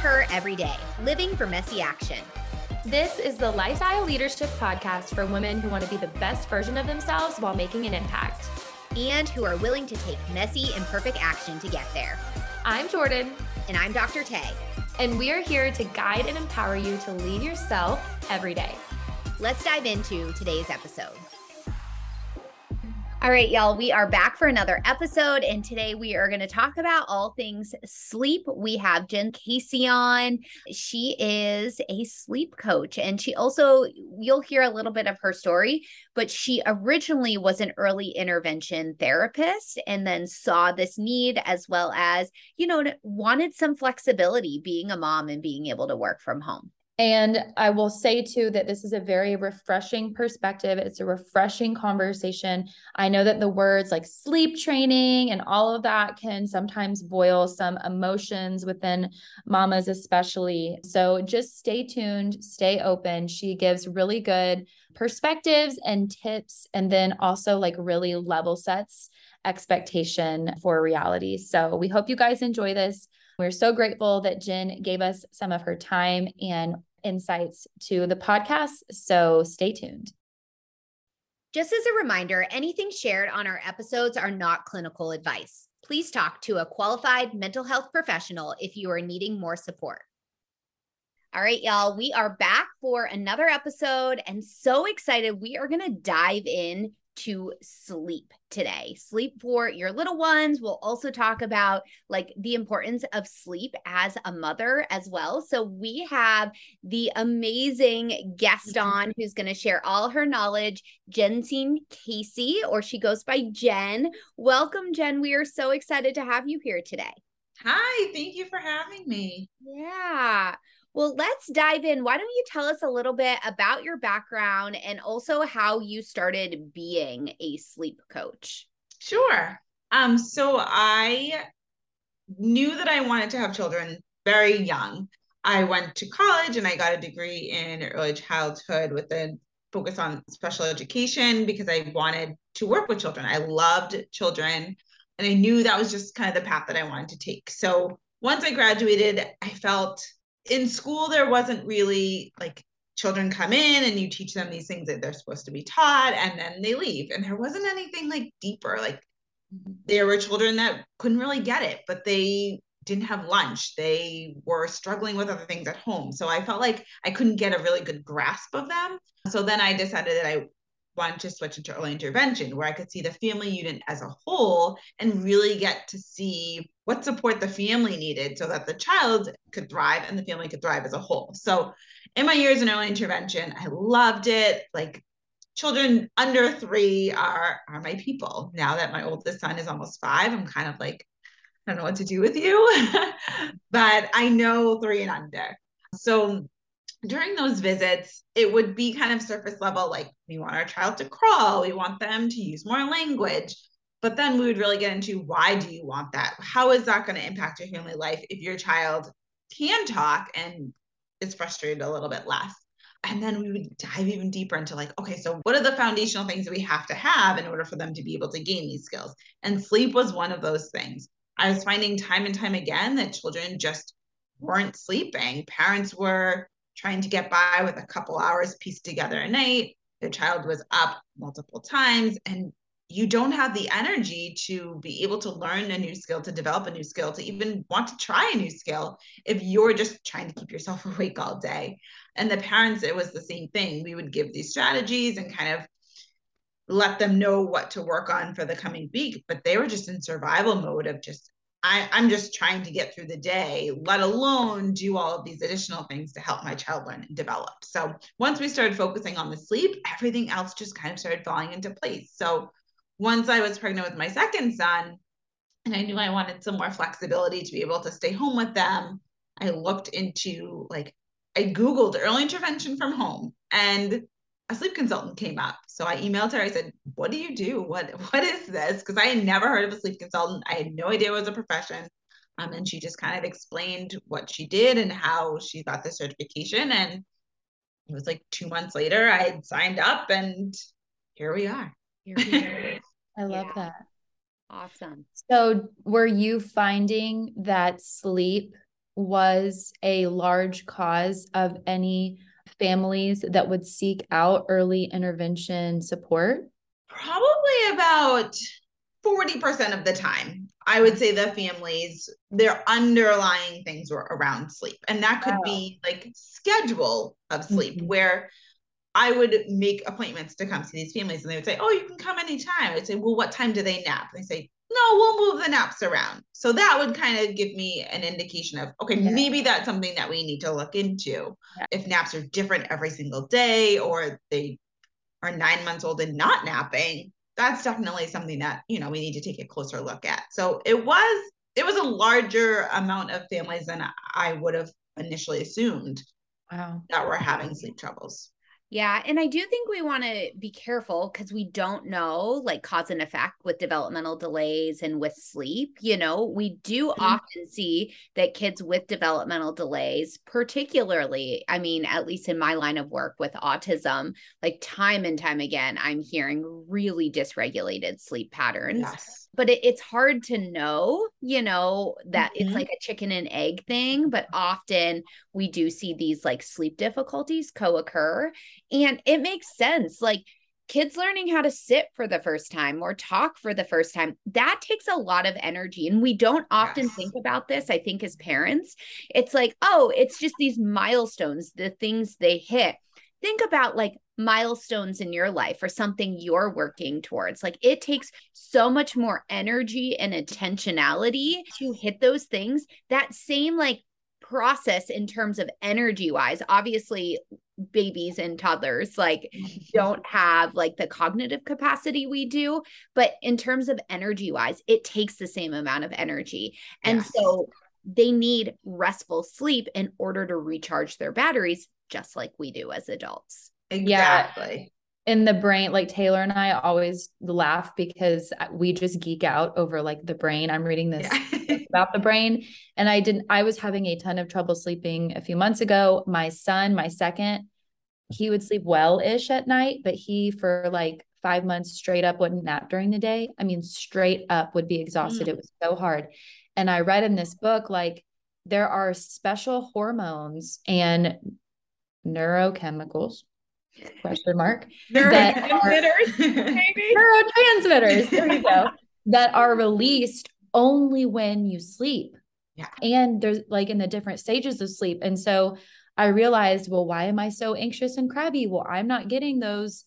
her every day, living for messy action. This is the Lifestyle Leadership Podcast for women who want to be the best version of themselves while making an impact. And who are willing to take messy, imperfect action to get there. I'm Jordan. And I'm Dr. Tay. And we are here to guide and empower you to lead yourself every day. Let's dive into today's episode. All right, y'all, we are back for another episode. And today we are going to talk about all things sleep. We have Jen Casey on. She is a sleep coach. And she also, you'll hear a little bit of her story, but she originally was an early intervention therapist and then saw this need as well as, you know, wanted some flexibility being a mom and being able to work from home. And I will say too that this is a very refreshing perspective. It's a refreshing conversation. I know that the words like sleep training and all of that can sometimes boil some emotions within mamas, especially. So just stay tuned, stay open. She gives really good perspectives and tips, and then also like really level sets expectation for reality. So we hope you guys enjoy this. We're so grateful that Jen gave us some of her time and insights to the podcast. So stay tuned. Just as a reminder, anything shared on our episodes are not clinical advice. Please talk to a qualified mental health professional if you are needing more support. All right, y'all, we are back for another episode and so excited. We are going to dive in to sleep today. Sleep for your little ones. We'll also talk about like the importance of sleep as a mother as well. So we have the amazing guest mm-hmm. on who's going to share all her knowledge, Jensine Casey, or she goes by Jen. Welcome, Jen. We are so excited to have you here today. Hi, thank you for having me. Yeah. Well, let's dive in. Why don't you tell us a little bit about your background and also how you started being a sleep coach? Sure. Um, so I knew that I wanted to have children very young. I went to college and I got a degree in early childhood with a focus on special education because I wanted to work with children. I loved children and I knew that was just kind of the path that I wanted to take. So once I graduated, I felt in school there wasn't really like children come in and you teach them these things that they're supposed to be taught and then they leave. And there wasn't anything like deeper like there were children that couldn't really get it but they didn't have lunch. They were struggling with other things at home. So i felt like i couldn't get a really good grasp of them. So then i decided that i wanted to switch into early intervention where I could see the family unit as a whole and really get to see what support the family needed so that the child could thrive and the family could thrive as a whole. So in my years in early intervention, I loved it. Like children under three are are my people. Now that my oldest son is almost five, I'm kind of like, I don't know what to do with you. but I know three and under. So during those visits, it would be kind of surface level, like we want our child to crawl, we want them to use more language. But then we would really get into why do you want that? How is that going to impact your family life if your child can talk and is frustrated a little bit less? And then we would dive even deeper into like, okay, so what are the foundational things that we have to have in order for them to be able to gain these skills? And sleep was one of those things. I was finding time and time again that children just weren't sleeping. Parents were trying to get by with a couple hours pieced together a night. The child was up multiple times, and you don't have the energy to be able to learn a new skill, to develop a new skill, to even want to try a new skill if you're just trying to keep yourself awake all day. And the parents, it was the same thing. We would give these strategies and kind of let them know what to work on for the coming week, but they were just in survival mode of just I, I'm just trying to get through the day, let alone do all of these additional things to help my child learn and develop. So once we started focusing on the sleep, everything else just kind of started falling into place. So once I was pregnant with my second son, and I knew I wanted some more flexibility to be able to stay home with them, I looked into like, I Googled early intervention from home and a sleep consultant came up. So I emailed her. I said, "What do you do? What what is this?" Because I had never heard of a sleep consultant. I had no idea it was a profession. Um, and she just kind of explained what she did and how she got the certification. And it was like two months later, I had signed up, and here we are. Here we are. I love yeah. that. Awesome. So, were you finding that sleep was a large cause of any families that would seek out early intervention support? Probably about 40% of the time. I would say the families, their underlying things were around sleep. And that could wow. be like schedule of sleep, mm-hmm. where I would make appointments to come see these families and they would say, Oh, you can come anytime. I'd say, Well, what time do they nap? They say, No, we'll move the naps around. So that would kind of give me an indication of, okay, yeah. maybe that's something that we need to look into. Yeah. If naps are different every single day or they are nine months old and not napping, that's definitely something that, you know, we need to take a closer look at. So it was, it was a larger amount of families than I would have initially assumed wow. that were having sleep troubles. Yeah. And I do think we want to be careful because we don't know like cause and effect with developmental delays and with sleep. You know, we do mm-hmm. often see that kids with developmental delays, particularly, I mean, at least in my line of work with autism, like time and time again, I'm hearing really dysregulated sleep patterns. Yes but it, it's hard to know, you know, that mm-hmm. it's like a chicken and egg thing. But often we do see these like sleep difficulties co occur. And it makes sense. Like, kids learning how to sit for the first time or talk for the first time that takes a lot of energy and we don't often yes. think about this i think as parents it's like oh it's just these milestones the things they hit think about like milestones in your life or something you're working towards. Like it takes so much more energy and intentionality to hit those things. That same like process in terms of energy wise, obviously babies and toddlers like don't have like the cognitive capacity we do, but in terms of energy wise, it takes the same amount of energy. And yes. so they need restful sleep in order to recharge their batteries just like we do as adults. Exactly. Yeah. In the brain, like Taylor and I always laugh because we just geek out over like the brain. I'm reading this yeah. about the brain, and I didn't, I was having a ton of trouble sleeping a few months ago. My son, my second, he would sleep well ish at night, but he, for like five months straight up, wouldn't nap during the day. I mean, straight up would be exhausted. Mm. It was so hard. And I read in this book, like, there are special hormones and neurochemicals question mark neurotransmitters maybe? Neurotransmitters there you go that are released only when you sleep. Yeah. And there's like in the different stages of sleep. And so i realized well why am i so anxious and crabby? Well i'm not getting those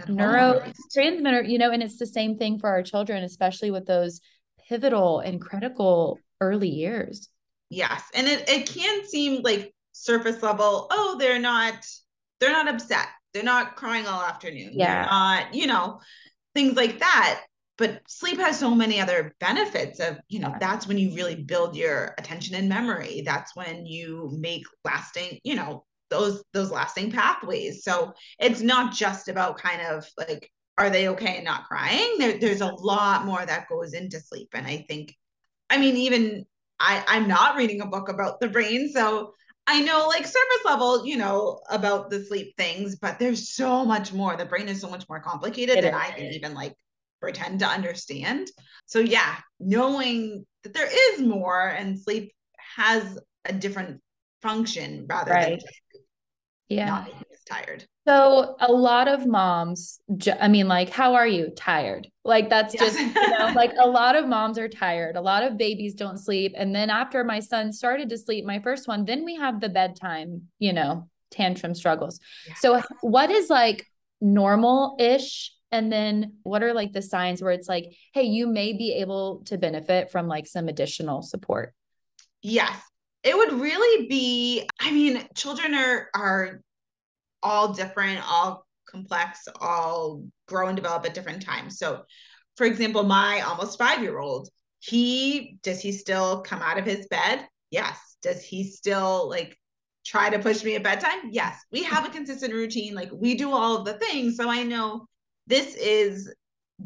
neurotransmitter you know and it's the same thing for our children especially with those pivotal and critical early years. Yes. And it, it can seem like surface level oh they're not they're not upset. They're not crying all afternoon. Yeah. they're not you know things like that. But sleep has so many other benefits of you know that's when you really build your attention and memory. That's when you make lasting you know those those lasting pathways. So it's not just about kind of like are they okay and not crying? There, there's a lot more that goes into sleep. And i think i mean even i i'm not reading a book about the brain. So I know like surface level, you know, about the sleep things, but there's so much more. The brain is so much more complicated it than is. I can even like pretend to understand. So yeah, knowing that there is more and sleep has a different function rather right. than just yeah. not making us tired. So a lot of moms, I mean, like, how are you? Tired. Like that's yes. just, you know, like a lot of moms are tired. A lot of babies don't sleep. And then after my son started to sleep, my first one, then we have the bedtime, you know, tantrum struggles. Yes. So what is like normal ish? And then what are like the signs where it's like, hey, you may be able to benefit from like some additional support? Yes. It would really be, I mean, children are are all different, all complex, all grow and develop at different times. So, for example, my almost five year old, he does he still come out of his bed? Yes. Does he still like try to push me at bedtime? Yes. We have a consistent routine. Like we do all of the things. So I know this is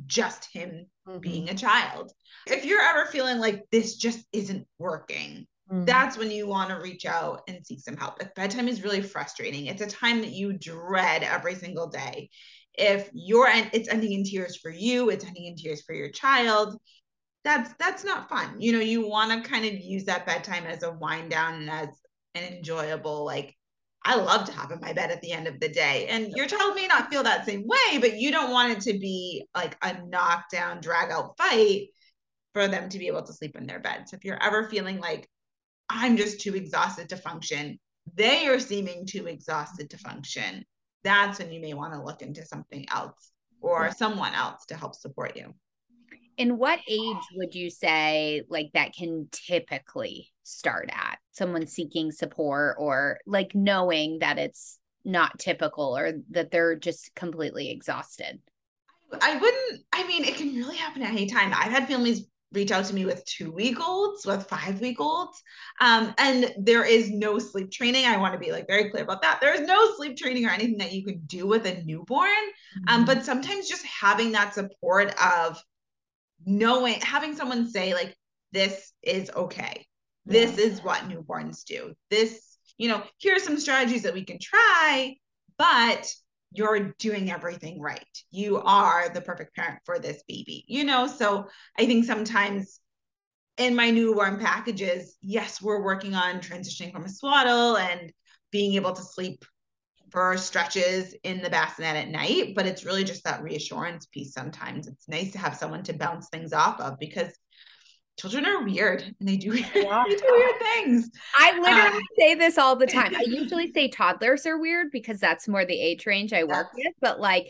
just him mm-hmm. being a child. If you're ever feeling like this just isn't working, Mm. That's when you want to reach out and seek some help. If bedtime is really frustrating, it's a time that you dread every single day. If you're and it's ending in tears for you, it's ending in tears for your child. that's that's not fun. You know, you want to kind of use that bedtime as a wind down and as an enjoyable like I love to hop in my bed at the end of the day. And your child may not feel that same way, but you don't want it to be like a knockdown, drag out fight for them to be able to sleep in their bed. So if you're ever feeling like I'm just too exhausted to function, they are seeming too exhausted to function, that's when you may want to look into something else or someone else to help support you. In what age would you say like that can typically start at? Someone seeking support or like knowing that it's not typical or that they're just completely exhausted? I wouldn't, I mean, it can really happen at any time. I've had families reach out to me with two week olds, with five week olds. Um, and there is no sleep training. I want to be like very clear about that. There is no sleep training or anything that you could do with a newborn. Um, mm-hmm. Um, but sometimes just having that support of knowing, having someone say, like, this is okay. Yeah. This is what newborns do. This, you know, here are some strategies that we can try, but you're doing everything right. You are the perfect parent for this baby, you know? So I think sometimes in my newborn packages, yes, we're working on transitioning from a swaddle and being able to sleep for stretches in the bassinet at night, but it's really just that reassurance piece sometimes. It's nice to have someone to bounce things off of because children are weird and they do, yeah. they do weird things. I literally um, say this all the time. I usually say toddlers are weird because that's more the age range I work with, but like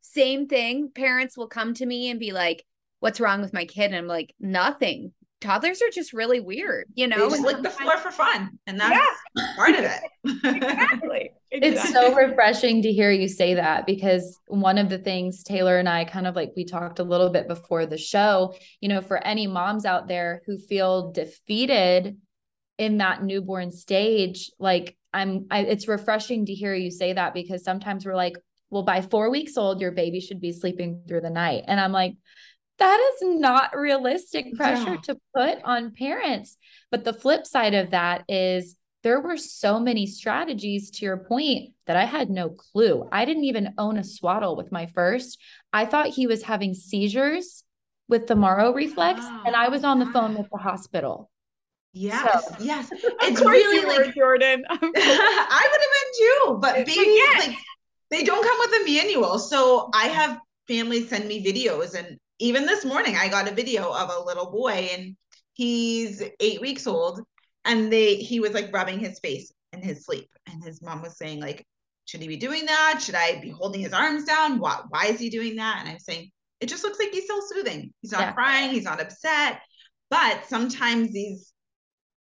same thing, parents will come to me and be like, "What's wrong with my kid?" and I'm like, "Nothing toddlers are just really weird, you know. They just lick the floor for fun, and that's yeah. part of it. exactly. It's so refreshing to hear you say that because one of the things Taylor and I kind of like we talked a little bit before the show, you know, for any moms out there who feel defeated in that newborn stage, like I'm I, it's refreshing to hear you say that because sometimes we're like, well, by 4 weeks old your baby should be sleeping through the night. And I'm like, that is not realistic pressure yeah. to put on parents. But the flip side of that is there were so many strategies to your point that I had no clue. I didn't even own a swaddle with my first. I thought he was having seizures with the Moro reflex, oh, and I was on the phone with the hospital. Yes, so, yes. It's really like Jordan. I would have been too, but babies yes. like they don't come with a manual. So I have families send me videos and even this morning I got a video of a little boy and he's eight weeks old and they he was like rubbing his face in his sleep. And his mom was saying like should he be doing that? Should i be holding his arms down? Why, why is he doing that? And i'm saying it just looks like he's still soothing. He's not yeah. crying. He's not upset. But sometimes these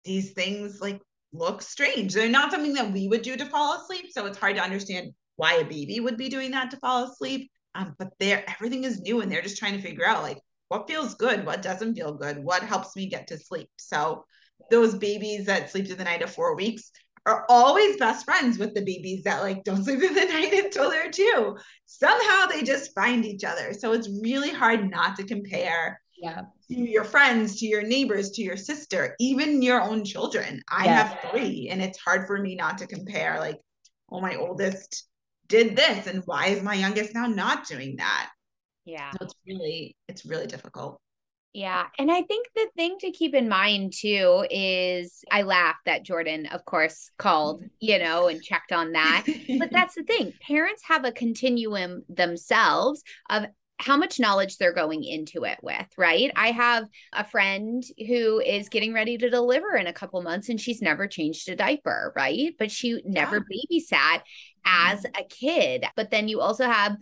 these things like look strange. They're not something that we would do to fall asleep. So it's hard to understand why a baby would be doing that to fall asleep. Um, but they're everything is new and they're just trying to figure out like what feels good, what doesn't feel good, what helps me get to sleep. So those babies that sleep through the night of four weeks are always best friends with the babies that like don't sleep through the night until they're two. Somehow they just find each other. So it's really hard not to compare yeah. to your friends, to your neighbors, to your sister, even your own children. I yeah. have three, and it's hard for me not to compare like, oh, my oldest did this and why is my youngest now not doing that yeah so it's really it's really difficult yeah. And I think the thing to keep in mind too is I laugh that Jordan, of course, called, mm-hmm. you know, and checked on that. but that's the thing. Parents have a continuum themselves of how much knowledge they're going into it with, right? I have a friend who is getting ready to deliver in a couple months and she's never changed a diaper, right? But she never yeah. babysat as mm-hmm. a kid. But then you also have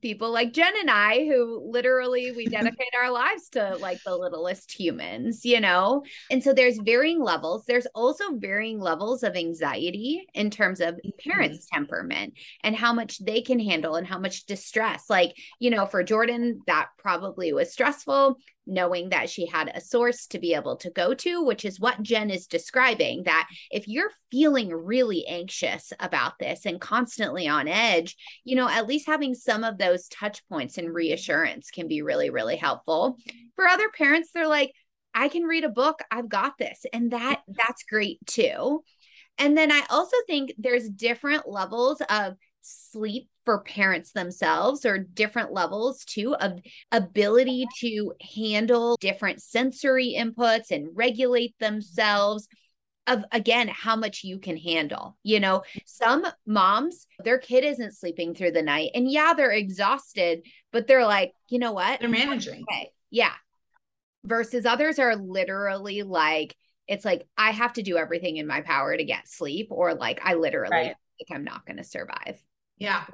people like Jen and I who literally we dedicate our lives to like the littlest humans, you know? And so there's varying levels. There's also varying levels of anxiety in terms of parents' mm-hmm. temperament and how much they can handle and how much distress. Like, you know, for Jordan, that probably was stressful knowing that she had a source to be able to go to, which is what Jen is describing. That if you're feeling really anxious about this and constantly on edge, you know, at least having some of those touch points and reassurance can be really, really helpful. For other parents, they're like, I can read a book, I've got this. And that that's great too. And then I also think there's different levels of sleep for parents themselves or different levels too of ability to handle different sensory inputs and regulate themselves of again how much you can handle you know? Some moms their kid isn't sleeping through the night and yeah they're exhausted but they're like you know what? They're managing. Okay. Yeah. Versus others are literally like it's like i have to do everything in my power to get sleep or like i literally right. think i'm not going to survive yeah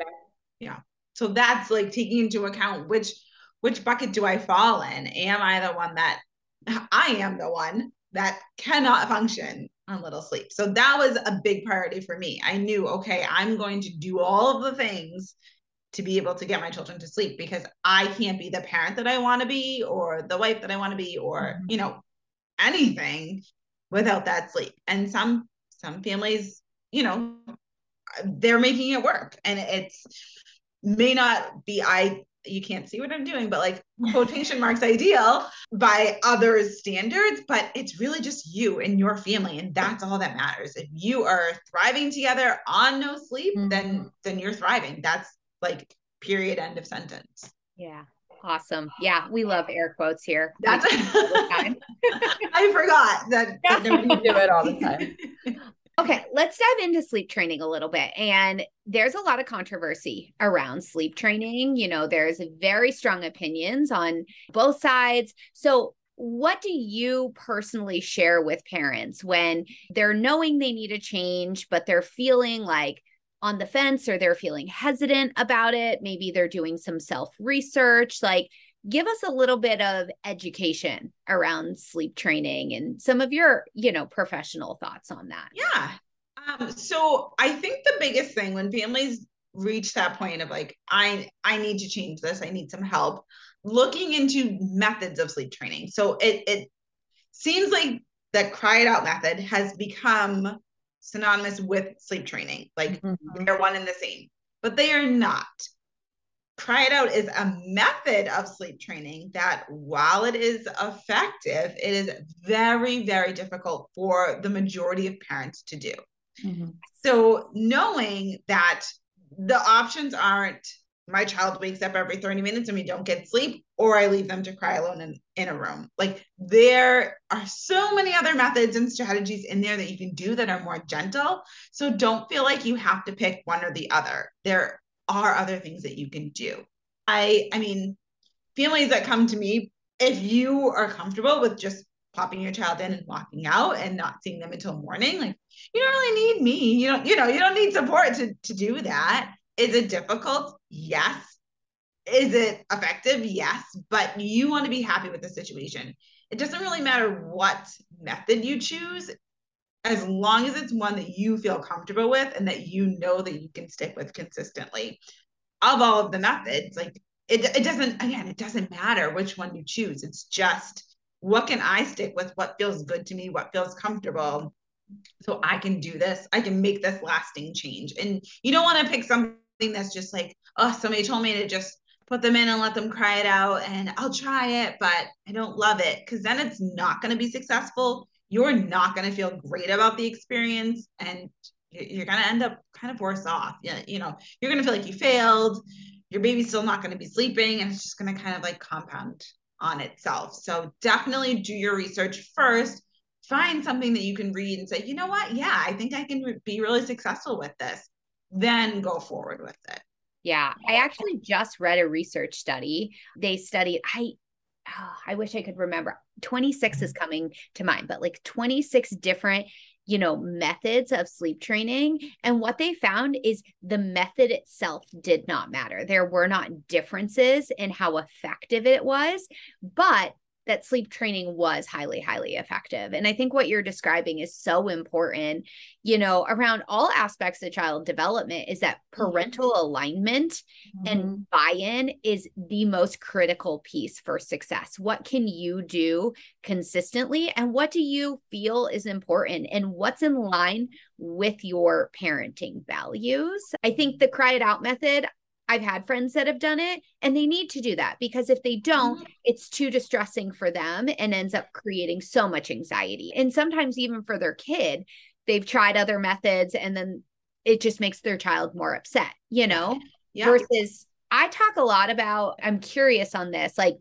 yeah so that's like taking into account which which bucket do i fall in am i the one that i am the one that cannot function on little sleep. So that was a big priority for me. I knew, okay, I'm going to do all of the things to be able to get my children to sleep because I can't be the parent that I want to be or the wife that I want to be or, mm-hmm. you know, anything without that sleep. And some some families, you know, they're making it work and it's may not be I you can't see what I'm doing, but like quotation marks ideal by others' standards, but it's really just you and your family. And that's all that matters. If you are thriving together on no sleep, mm-hmm. then then you're thriving. That's like period end of sentence. Yeah. Awesome. Yeah, we love air quotes here. That's I forgot that, that we do it all the time. Okay, let's dive into sleep training a little bit. And there's a lot of controversy around sleep training. You know, there's very strong opinions on both sides. So, what do you personally share with parents when they're knowing they need a change, but they're feeling like on the fence or they're feeling hesitant about it? Maybe they're doing some self research. Like, give us a little bit of education around sleep training and some of your you know professional thoughts on that. Yeah. Um, so i think the biggest thing when families reach that point of like i i need to change this i need some help looking into methods of sleep training. So it it seems like that cry it out method has become synonymous with sleep training. Like mm-hmm. they're one and the same but they are not Cry It Out is a method of sleep training that, while it is effective, it is very, very difficult for the majority of parents to do. Mm-hmm. So, knowing that the options aren't my child wakes up every 30 minutes and we don't get sleep, or I leave them to cry alone in, in a room. Like, there are so many other methods and strategies in there that you can do that are more gentle. So, don't feel like you have to pick one or the other. There are other things that you can do. I I mean, families that come to me, if you are comfortable with just popping your child in and walking out and not seeing them until morning, like you don't really need me. You don't, you know, you don't need support to to do that. Is it difficult? Yes. Is it effective? Yes. But you want to be happy with the situation. It doesn't really matter what method you choose as long as it's one that you feel comfortable with and that you know that you can stick with consistently. Of all of the methods like it, it doesn't again it doesn't matter which one you choose. It's just what can i stick with? What feels good to me? What feels comfortable? So i can do this. I can make this lasting change. And you don't want to pick something that's just like oh somebody told me to just put them in and let them cry it out and i'll try it but i don't love it. Because then it's not going to be successful you're not going to feel great about the experience and you're going to end up kind of worse off. Yeah, you know, you're going to feel like you failed. Your baby's still not going to be sleeping and it's just going to kind of like compound on itself. So definitely do your research first. Find something that you can read and say, you know what? Yeah, I think I can be really successful with this. Then go forward with it. Yeah, I actually just read a research study. They studied, I oh, I wish I could remember. 26 is mm-hmm. coming to mind, but like 26 different you know methods of sleep training and what they found is the method itself did not matter there were not differences in how effective it was but that sleep training was highly, highly effective. And I think what you're describing is so important, you know, around all aspects of child development is that mm-hmm. parental mm-hmm. alignment mm-hmm. and buy in is the most critical piece for success. What can you do consistently? And what do you feel is important? And what's in line with your parenting values? I think the cry it out method, I've had friends that have done it and they need to do that because if they don't, mm-hmm. it's too distressing for them and ends up creating so much anxiety. And sometimes even for their kid, they've tried other methods and then it just makes their child more upset, you know? Yeah. Versus I talk a lot about, I'm curious on this, like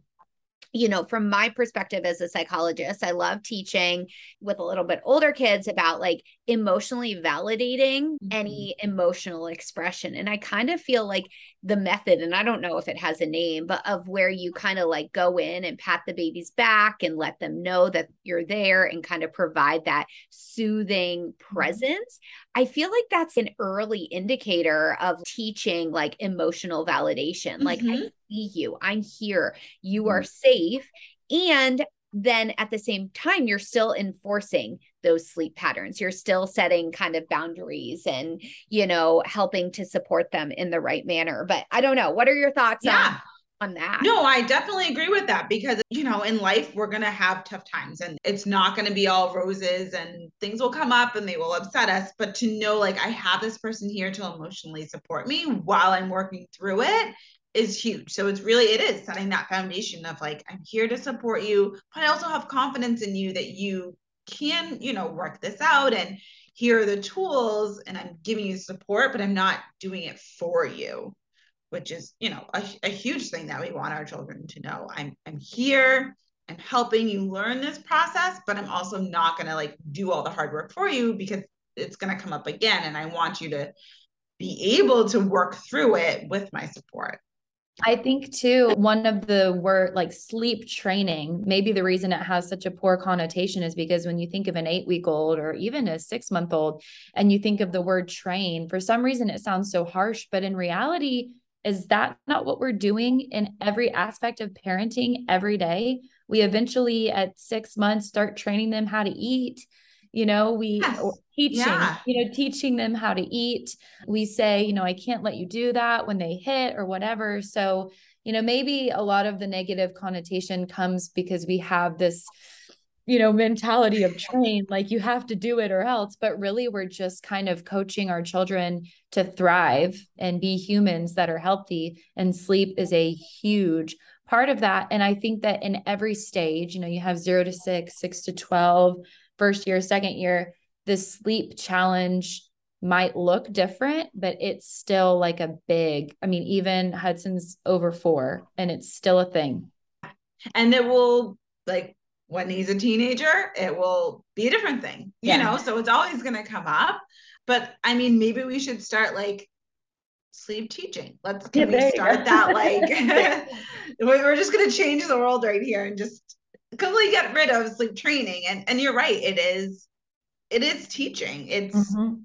you know, from my perspective as a psychologist, I love teaching with a little bit older kids about like emotionally validating mm-hmm. any emotional expression. And I kind of feel like the method, and I don't know if it has a name, but of where you kind of like go in and pat the baby's back and let them know that you're there and kind of provide that soothing mm-hmm. presence. I feel like that's an early indicator of teaching like emotional validation. Like, mm-hmm. I see you, I'm here, you are mm-hmm. safe. And then at the same time, you're still enforcing those sleep patterns. You're still setting kind of boundaries and, you know, helping to support them in the right manner. But I don't know. What are your thoughts yeah. on? On that. No, I definitely agree with that because, you know, in life, we're going to have tough times and it's not going to be all roses and things will come up and they will upset us. But to know, like, I have this person here to emotionally support me while I'm working through it is huge. So it's really it is setting that foundation of like I'm here to support you, but I also have confidence in you that you can, you know, work this out and here are the tools and I'm giving you support, but I'm not doing it for you, which is, you know, a, a huge thing that we want our children to know. I'm I'm here, I'm helping you learn this process, but I'm also not going to like do all the hard work for you because it's going to come up again and I want you to be able to work through it with my support. I think too, one of the word like sleep training, maybe the reason it has such a poor connotation is because when you think of an eight week old or even a six month old and you think of the word train, for some reason it sounds so harsh. But in reality, is that not what we're doing in every aspect of parenting every day? We eventually at six months start training them how to eat you know we yes. teaching yeah. you know teaching them how to eat we say you know i can't let you do that when they hit or whatever so you know maybe a lot of the negative connotation comes because we have this you know mentality of train like you have to do it or else but really we're just kind of coaching our children to thrive and be humans that are healthy and sleep is a huge part of that and i think that in every stage you know you have 0 to 6 6 to 12 first year, second year, the sleep challenge might look different, but it's still like a big, I mean, even Hudson's over four and it's still a thing. And it will, like, when he's a teenager, it will be a different thing, you yeah. know? So it's always going to come up. But I mean, maybe we should start like sleep teaching. Let's can yeah, we start that like we're just going to change the world right here and just completely get rid of sleep training and and you're right it is it is teaching it's mm-hmm.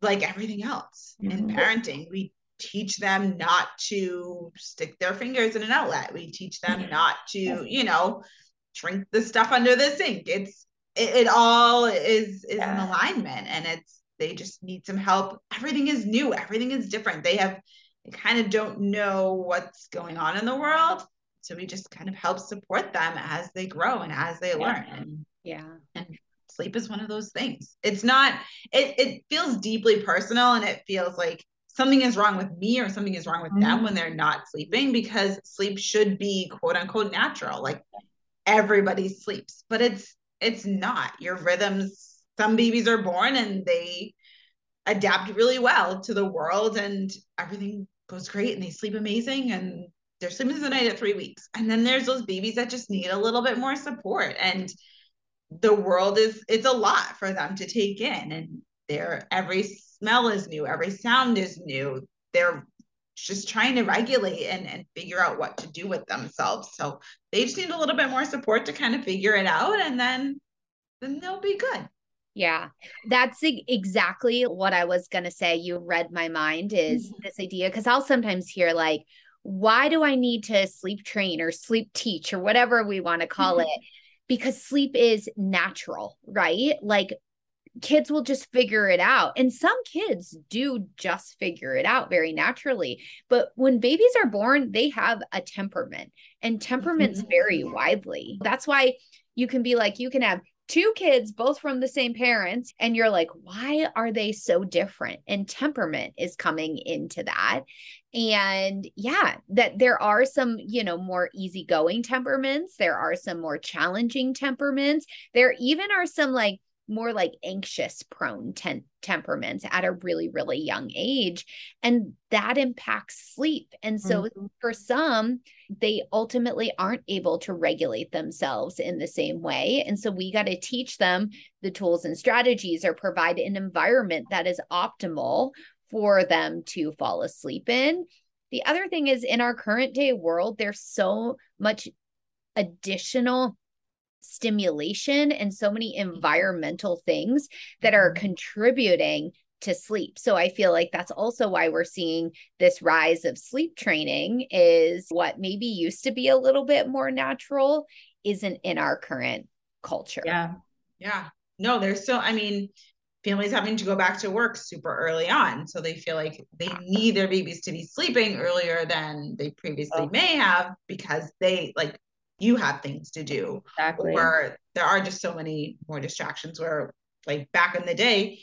like everything else mm-hmm. in parenting we teach them not to stick their fingers in an outlet we teach them not to you know drink the stuff under the sink. It's it, it all is is yeah. in alignment and it's they just need some help. Everything is new. Everything is different. They have they kind of don't know what's going on in the world. So we just kind of help support them as they grow and as they learn. And yeah. And sleep is one of those things. It's not it it feels deeply personal and it feels like something is wrong with me or something is wrong with mm-hmm. them when they're not sleeping because sleep should be quote unquote natural. Like everybody sleeps but it's it's not your rhythms some babies are born and they adapt really well to the world and everything goes great and they sleep amazing and they're sleeping the night at three weeks. And then there's those babies that just need a little bit more support. And the world is it's a lot for them to take in. And they're every smell is new, every sound is new. They're just trying to regulate and, and figure out what to do with themselves. So they just need a little bit more support to kind of figure it out and then then they'll be good. Yeah, that's exactly what I was going to say. You read my mind is mm-hmm. this idea because I'll sometimes hear like, why do I need to sleep train or sleep teach or whatever we want to call mm-hmm. it? Because sleep is natural, right? Like kids will just figure it out. And some kids do just figure it out very naturally. But when babies are born, they have a temperament, and temperaments mm-hmm. vary widely. That's why you can be like, you can have two kids, both from the same parents, and you're like, why are they so different? And temperament is coming into that. And yeah, that there are some, you know, more easygoing temperaments. There are some more challenging temperaments. There even are some like more like anxious prone ten- temperaments at a really, really young age. And that impacts sleep. And so mm-hmm. for some, they ultimately aren't able to regulate themselves in the same way. And so we got to teach them the tools and strategies or provide an environment that is optimal for them to fall asleep in. The other thing is in our current day world, there's so much additional stimulation and so many environmental things that are mm-hmm. contributing to sleep. So I feel like that's also why we're seeing this rise of sleep training is what maybe used to be a little bit more natural isn't in our current culture. Yeah. Yeah. No, there's still I mean families having to go back to work super early on so they feel like they need their babies to be sleeping earlier than they previously oh. may have because they like you have things to do. Exactly. Or there are just so many more distractions where like back in the day,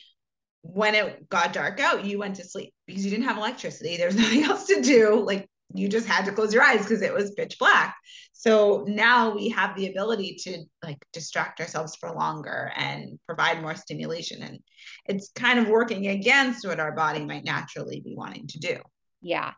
when it got dark out, you went to sleep because you didn't have electricity. There's nothing else to do. Like you just had to close your eyes because it was pitch black. So now we have the ability to like distract ourselves for longer and provide more stimulation. And it's kind of working against what our body might naturally be wanting to do. Yeah.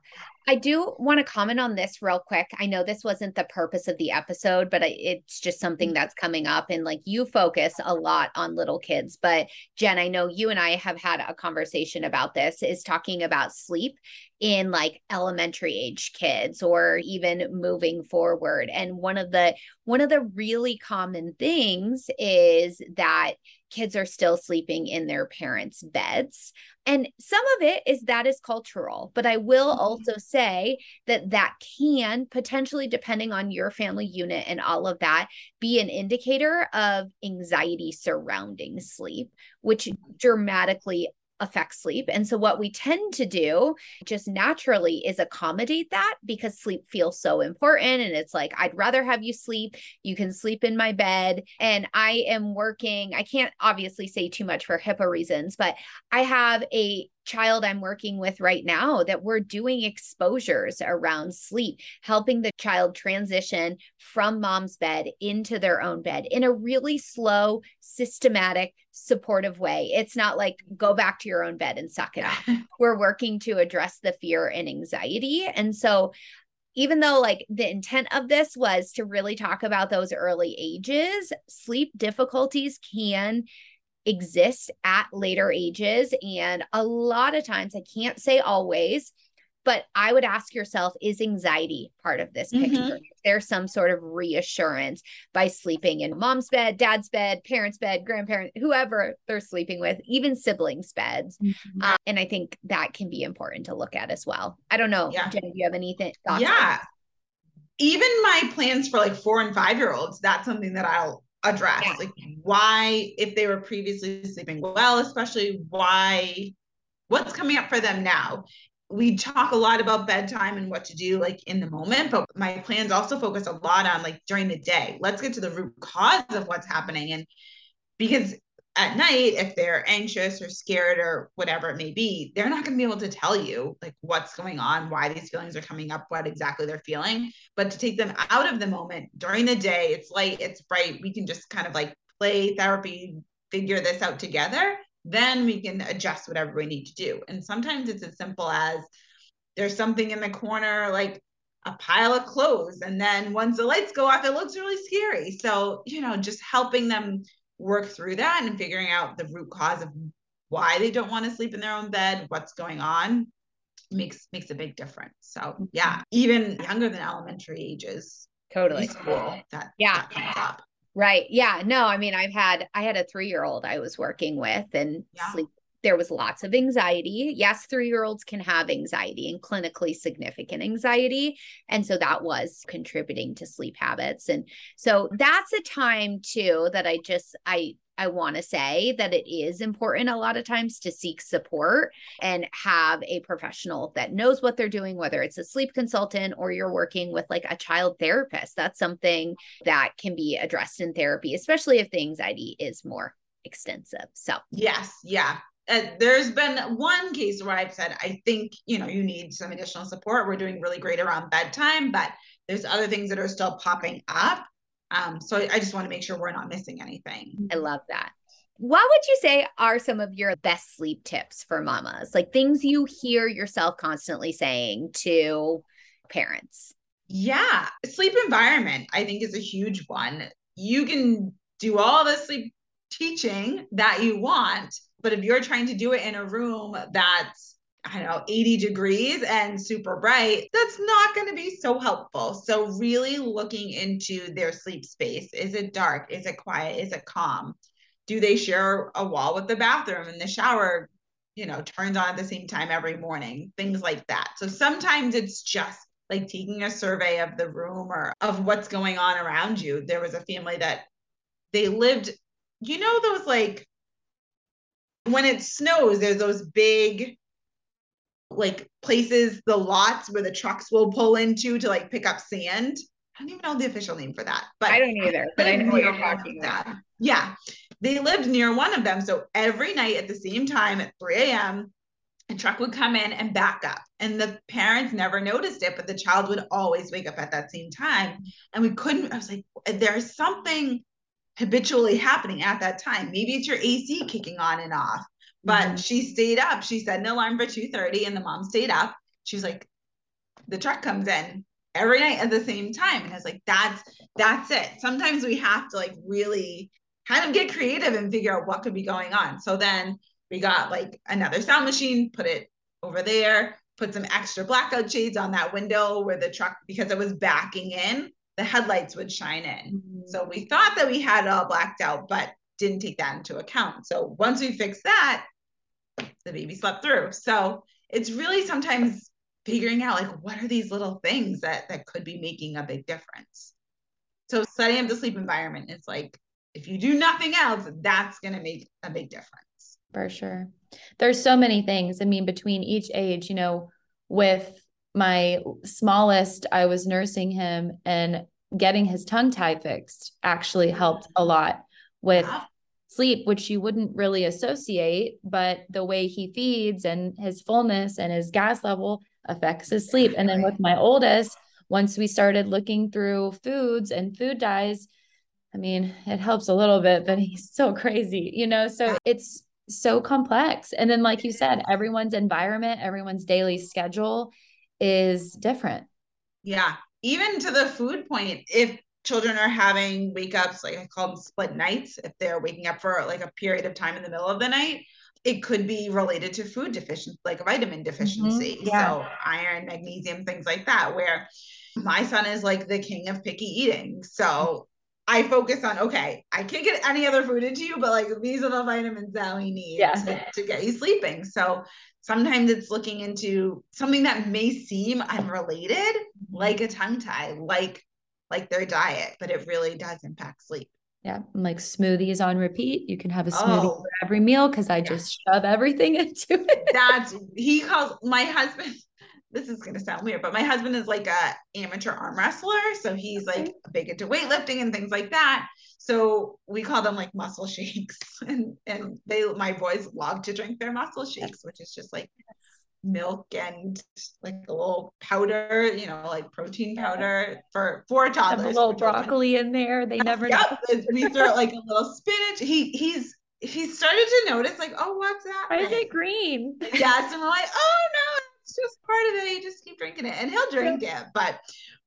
I do want to comment on this real quick. I know this wasn't the purpose of the episode, but it's just something mm. that's coming up. And like you focus a lot on little kids. But Jen, I know you and I have had a conversation about this, is talking about sleep in like elementary age kids or even moving forward. And one of the one of the really common things is that kids are still sleeping in their parents' beds. And some of it is that is cultural, but I will mm-hmm. also say that that can potentially, depending on your family unit and all of that, be an indicator of anxiety surrounding sleep, which dramatically affect sleep. And so, what we tend to do just naturally is accommodate that because sleep feels so important. And it's like, I'd rather have you sleep. You can sleep in my bed. And I am working, I can't obviously say too much for HIPAA reasons, but I have a child I'm working with right now that we're doing exposures around sleep, helping the child transition from mom's bed into their own bed in a really slow, systematic, supportive way. It's not like go back to your own bed and suck it up. we're working to address the fear and anxiety. And so even though like the intent of this was to really talk about those early ages, sleep difficulties can exist at later ages. And a lot of times, I can't say always, but I would ask yourself is anxiety part of this picture? Mm-hmm. There's some sort of reassurance by sleeping in mom's bed, dad's bed, parents' bed, grandparent, whoever they're sleeping with, even siblings' beds. Mm-hmm. Um, and I think that can be important to look at as well. I don't know, yeah. Jen, do you have anything? yeah. Even my plans for like four and five year olds, that's something that I'll address yeah. like why if they were previously sleeping well especially why what's coming up for them now we talk a lot about bedtime and what to do like in the moment but my plans also focus a lot on like during the day let's get to the root cause of what's happening and because at night if they're anxious or scared or whatever it may be they're not going to be able to tell you like what's going on why these feelings are coming up what exactly they're feeling. But to take them out of the moment during the day it's light it's bright we can just kind of like play therapy figure this out together then we can adjust whatever we need to do. And sometimes it's as simple as there's something in the corner like a pile of clothes and then once the lights go off it looks really scary. So you know just helping them work through that and figuring out the root cause of why they don't want to sleep in their own bed, what's going on makes makes a big difference. So mm-hmm. yeah, even younger than elementary ages. Totally. School, that yeah. That comes up. Right. Yeah. No, I mean, I've had I had a three year old I was working with and yeah. sleep there was lots of anxiety. Yes, three year olds can have anxiety and clinically significant anxiety. And so that was contributing to sleep habits. And so that's a time too that I just, I, I want to say that it is important a lot of times to seek support and have a professional that knows what they're doing, whether it's a sleep consultant or you're working with like a child therapist. That's something that can be addressed in therapy, especially if the anxiety is more extensive. So, yes, yeah uh, there's been one case where I've said, I think, you know, you need some additional support. We're doing really great around bedtime, but there's other things that are still popping up. Um, so I just want to make sure we're not missing anything. I love that. what would you say are some of your best sleep tips for mamas? Like things you hear yourself constantly saying to parents? Yeah, sleep environment, I think, is a huge one. You can do all the sleep teaching that you want, but if you're trying to do it in a room that's I don't know, 80 degrees and super bright, that's not going to be so helpful. So, really looking into their sleep space. Is it dark? Is it quiet? Is it calm? Do they share a wall with the bathroom and the shower, you know, turns on at the same time every morning? Things like that. So, sometimes it's just like taking a survey of the room or of what's going on around you. There was a family that they lived, you know, those like when it snows, there's those big like places, the lots where the trucks will pull into to like pick up sand. I don't even know the official name for that, but I don't either, but I know what you're talking about. Yeah. They lived near one of them. So every night at the same time at 3 a.m., a truck would come in and back up. And the parents never noticed it, but the child would always wake up at that same time. And we couldn't, I was like, there's something habitually happening at that time. Maybe it's your AC kicking on and off. But mm-hmm. she stayed up. She set an alarm for 2:30 and the mom stayed up. She's like, the truck comes in every night at the same time. And I was like, that's that's it. Sometimes we have to like really kind of get creative and figure out what could be going on. So then we got like another sound machine, put it over there, put some extra blackout shades on that window where the truck, because it was backing in, the headlights would shine in. Mm-hmm. So we thought that we had it all blacked out, but didn't take that into account. So once we fixed that, the baby slept through. So it's really sometimes figuring out like what are these little things that that could be making a big difference. So setting up the sleep environment is like if you do nothing else, that's going to make a big difference. For sure. There's so many things. I mean, between each age, you know, with my smallest, I was nursing him and getting his tongue tie fixed actually helped a lot with wow sleep, which you wouldn't really associate, but the way he feeds and his fullness and his gas level affects his sleep. And then with my oldest, once we started looking through foods and food dyes, I mean, it helps a little bit, but he's so crazy, you know? So it's so complex. And then, like you said, everyone's environment, everyone's daily schedule is different. Yeah. Even to the food point, if children are having wake ups, like I call them split nights, if they're waking up for like a period of time in the middle of the night, it could be related to food deficiency, like vitamin deficiency. Mm-hmm. Yeah. So iron, magnesium, things like that, where my son is like the king of picky eating. So I focus on, okay, I can't get any other food into you, but like these are the vitamins that we need yeah. to, to get you sleeping. So sometimes it's looking into something that may seem unrelated, mm-hmm. like a tongue tie, like like their diet, but it really does impact sleep. Yeah, like smoothies on repeat. You can have a smoothie oh, for every meal because I yeah. just shove everything into it. That's he calls my husband. This is gonna sound weird, but my husband is like a amateur arm wrestler, so he's like big into weightlifting and things like that. So we call them like muscle shakes, and and they my boys love to drink their muscle shakes, which is just like milk and like a little powder, you know, like protein powder for for toddlers. Have a little broccoli in there. They never yep. we throw like a little spinach. He he's he started to notice like, oh, what's that? Why is it green? Yes, and we're like, oh no, it's just part of it. You just keep drinking it, and he'll drink it. But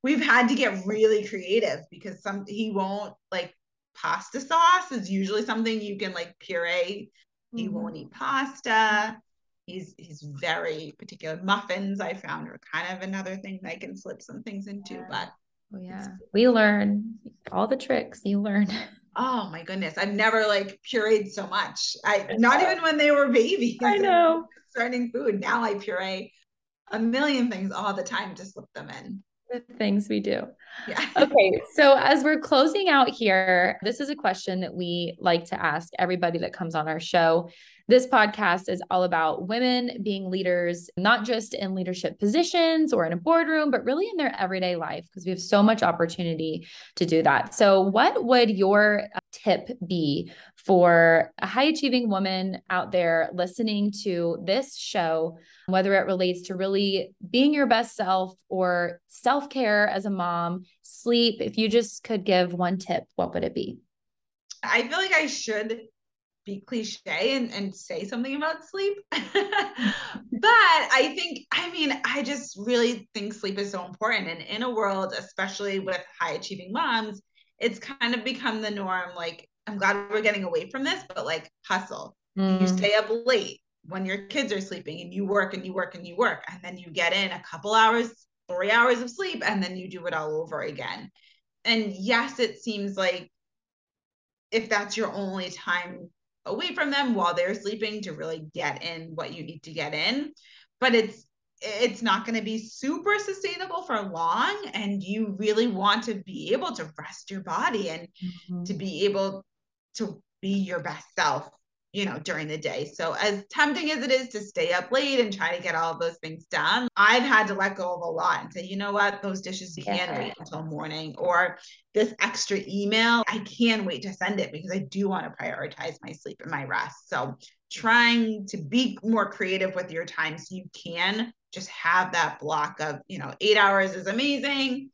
we've had to get really creative because some he won't like pasta sauce is usually something you can like puree. He mm-hmm. won't eat pasta he's he's very particular. Muffins I found are kind of another thing I can slip some things into, yeah. but oh, yeah, we learn all the tricks you learn. Oh my goodness, I've never like pureed so much. I not even when they were babies. I know starting food. Now I puree a million things all the time to slip them in. The things we do. Yeah. okay. So as we're closing out here, this is a question that we like to ask everybody that comes on our show. This podcast is all about women being leaders, not just in leadership positions or in a boardroom, but really in their everyday life, because we have so much opportunity to do that. So, what would your uh, tip be for a high achieving woman out there listening to this show, whether it relates to really being your best self or self care as a mom, sleep? If you just could give one tip, what would it be? I feel like I should be cliche and, and say something about sleep. but I think, I mean, I just really think sleep is so important. And in a world, especially with high achieving moms, it's kind of become the norm. Like, I'm glad we're getting away from this, but like hustle. Mm. You stay up late when your kids are sleeping and you work and you work and you work. And then you get in a couple hours, three hours of sleep, and then you do it all over again. And yes, it seems like if that's your only time away from them while they're sleeping to really get in what you need to get in but it's it's not going to be super sustainable for long and you really want to be able to rest your body and mm-hmm. to be able to be your best self you know, during the day. So as tempting as it is to stay up late and try to get all of those things done, I've had to let go of a lot and say, you know what, those dishes can yeah. wait until morning or this extra email, I can wait to send it because I do want to prioritize my sleep and my rest. So trying to be more creative with your time so you can just have that block of, you know, eight hours is amazing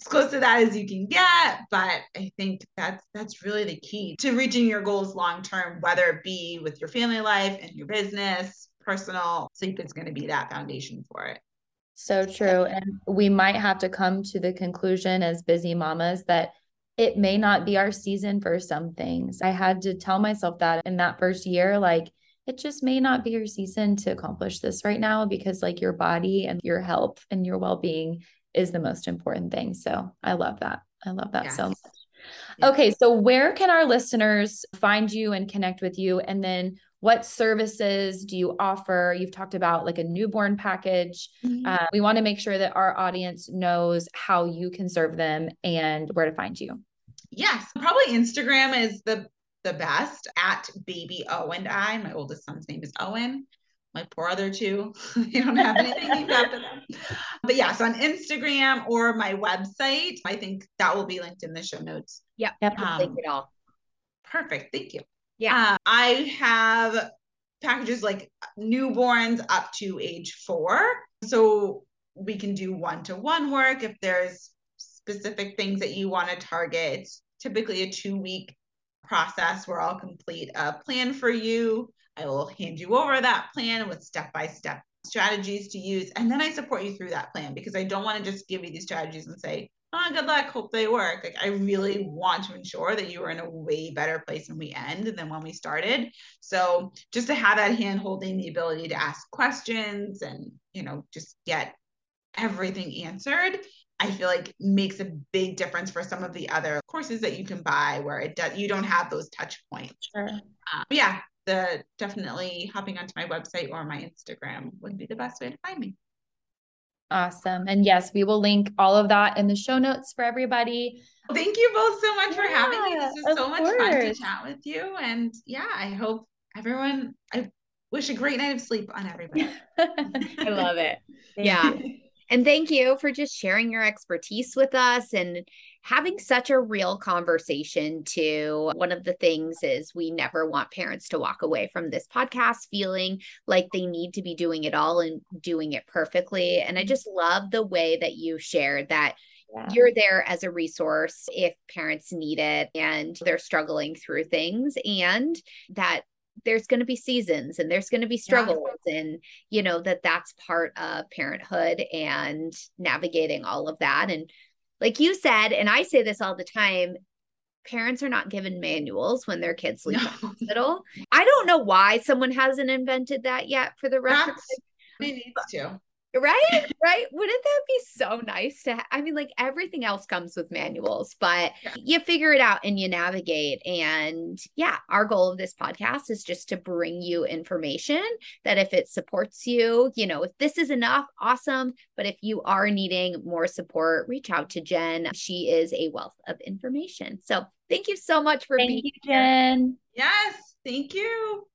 as close to that as you can get but i think that's that's really the key to reaching your goals long term whether it be with your family life and your business personal sleep is going to be that foundation for it. So true and we might have to come to the conclusion as busy mamas that it may not be our season for some things. I had to tell myself that in that first year like it just may not be your season to accomplish this right now because like your body and your health and your well-being is the most important thing. So I love that. I love that yes. so much. Okay, so where can our listeners find you and connect with you? And then what services do you offer? You've talked about like a newborn package. Mm-hmm. Uh, we want to make sure that our audience knows how you can serve them and where to find you. Yes, probably Instagram is the the best at baby Owen I. My oldest son's name is Owen my poor other two. they don't have anything named after them. But yes, on Instagram or my website, I think that will be linked in the show notes. Yep. Yep. Um, link it all. Perfect. Thank you. Yeah. Uh, I have packages like newborns up to age four. So we can do one to one work if there's specific things that you want to target. It's typically a two week process where I'll complete a plan for you I will hand you over that plan with step by step strategies to use. And then I support you through that plan because I don't want to just give you these strategies and say, oh, good luck, hope they work. Like, I really want to ensure that you are in a way better place when we end than when we started. So, just to have that hand holding, the ability to ask questions and, you know, just get everything answered I feel like makes a big difference for some of the other courses that you can buy where it does you don't have those touch points. Sure. Um, yeah, the definitely hopping onto my website or my Instagram would be the best way to find me. Awesome. And yes, we will link all of that in the show notes for everybody. Thank you both so much yeah, for having me. This is so much course. fun to chat with you. And yeah, I hope everyone, I wish a great night of sleep on everybody. I love it. yeah. And thank you for just sharing your expertise with us and having such a real conversation too. One of the things is we never want parents to walk away from this podcast feeling like they need to be doing it all and doing it perfectly. And I just love the way that you shared that yeah. you're there as a resource if parents need it and they're struggling through things and that there's going to be seasons and there's going to be struggles yeah. and you know that that's part of parenthood and navigating all of that and like you said and i say this all the time parents are not given manuals when their kids leave no. the hospital i don't know why someone hasn't invented that yet for the rest that's, of the- needs to right? Right? Wouldn't that be so nice to ha- i mean like everything else comes with manuals but yeah. you figure it out and you navigate. And yeah our goal of this podcast is just to bring you information that if it supports you you know if this is enough awesome. But if you are needing more support reach out to jen. She is a wealth of information. So thank you so much for thank being you jen. Here. yes thank you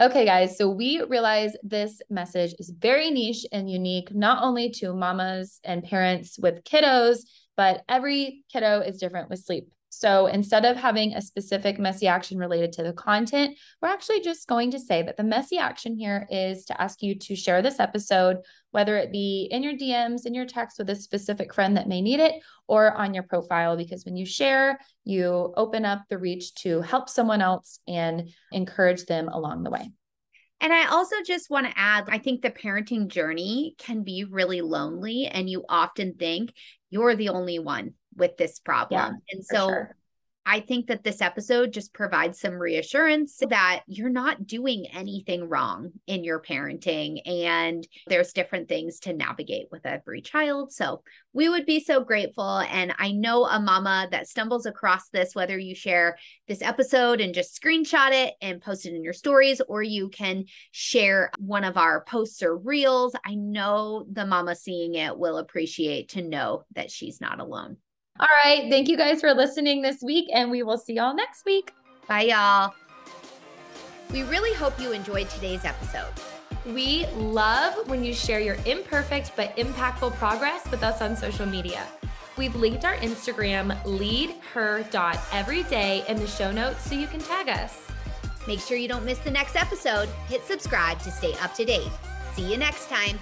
Okay, guys, so we realize this message is very niche and unique, not only to mamas and parents with kiddos, but every kiddo is different with sleep. So instead of having a specific messy action related to the content, we're actually just going to say that the messy action here is to ask you to share this episode, whether it be in your DMs, in your text with a specific friend that may need it, or on your profile. Because when you share, you open up the reach to help someone else and encourage them along the way. And I also just want to add I think the parenting journey can be really lonely, and you often think you're the only one with this problem. Yeah, and so sure. I think that this episode just provides some reassurance that you're not doing anything wrong in your parenting and there's different things to navigate with every child. So we would be so grateful. And I know a mama that stumbles across this, whether you share this episode and just screenshot it and post it in your stories, or you can share one of our posts or reels. I know the mama seeing it will appreciate to know that she's not alone. All right. Thank you guys for listening this week, and we will see y'all next week. Bye, y'all. We really hope you enjoyed today's episode. We love when you share your imperfect but impactful progress with us on social media. We've linked our Instagram leadher.everyday in the show notes so you can tag us. Make sure you don't miss the next episode. Hit subscribe to stay up to date. See you next time.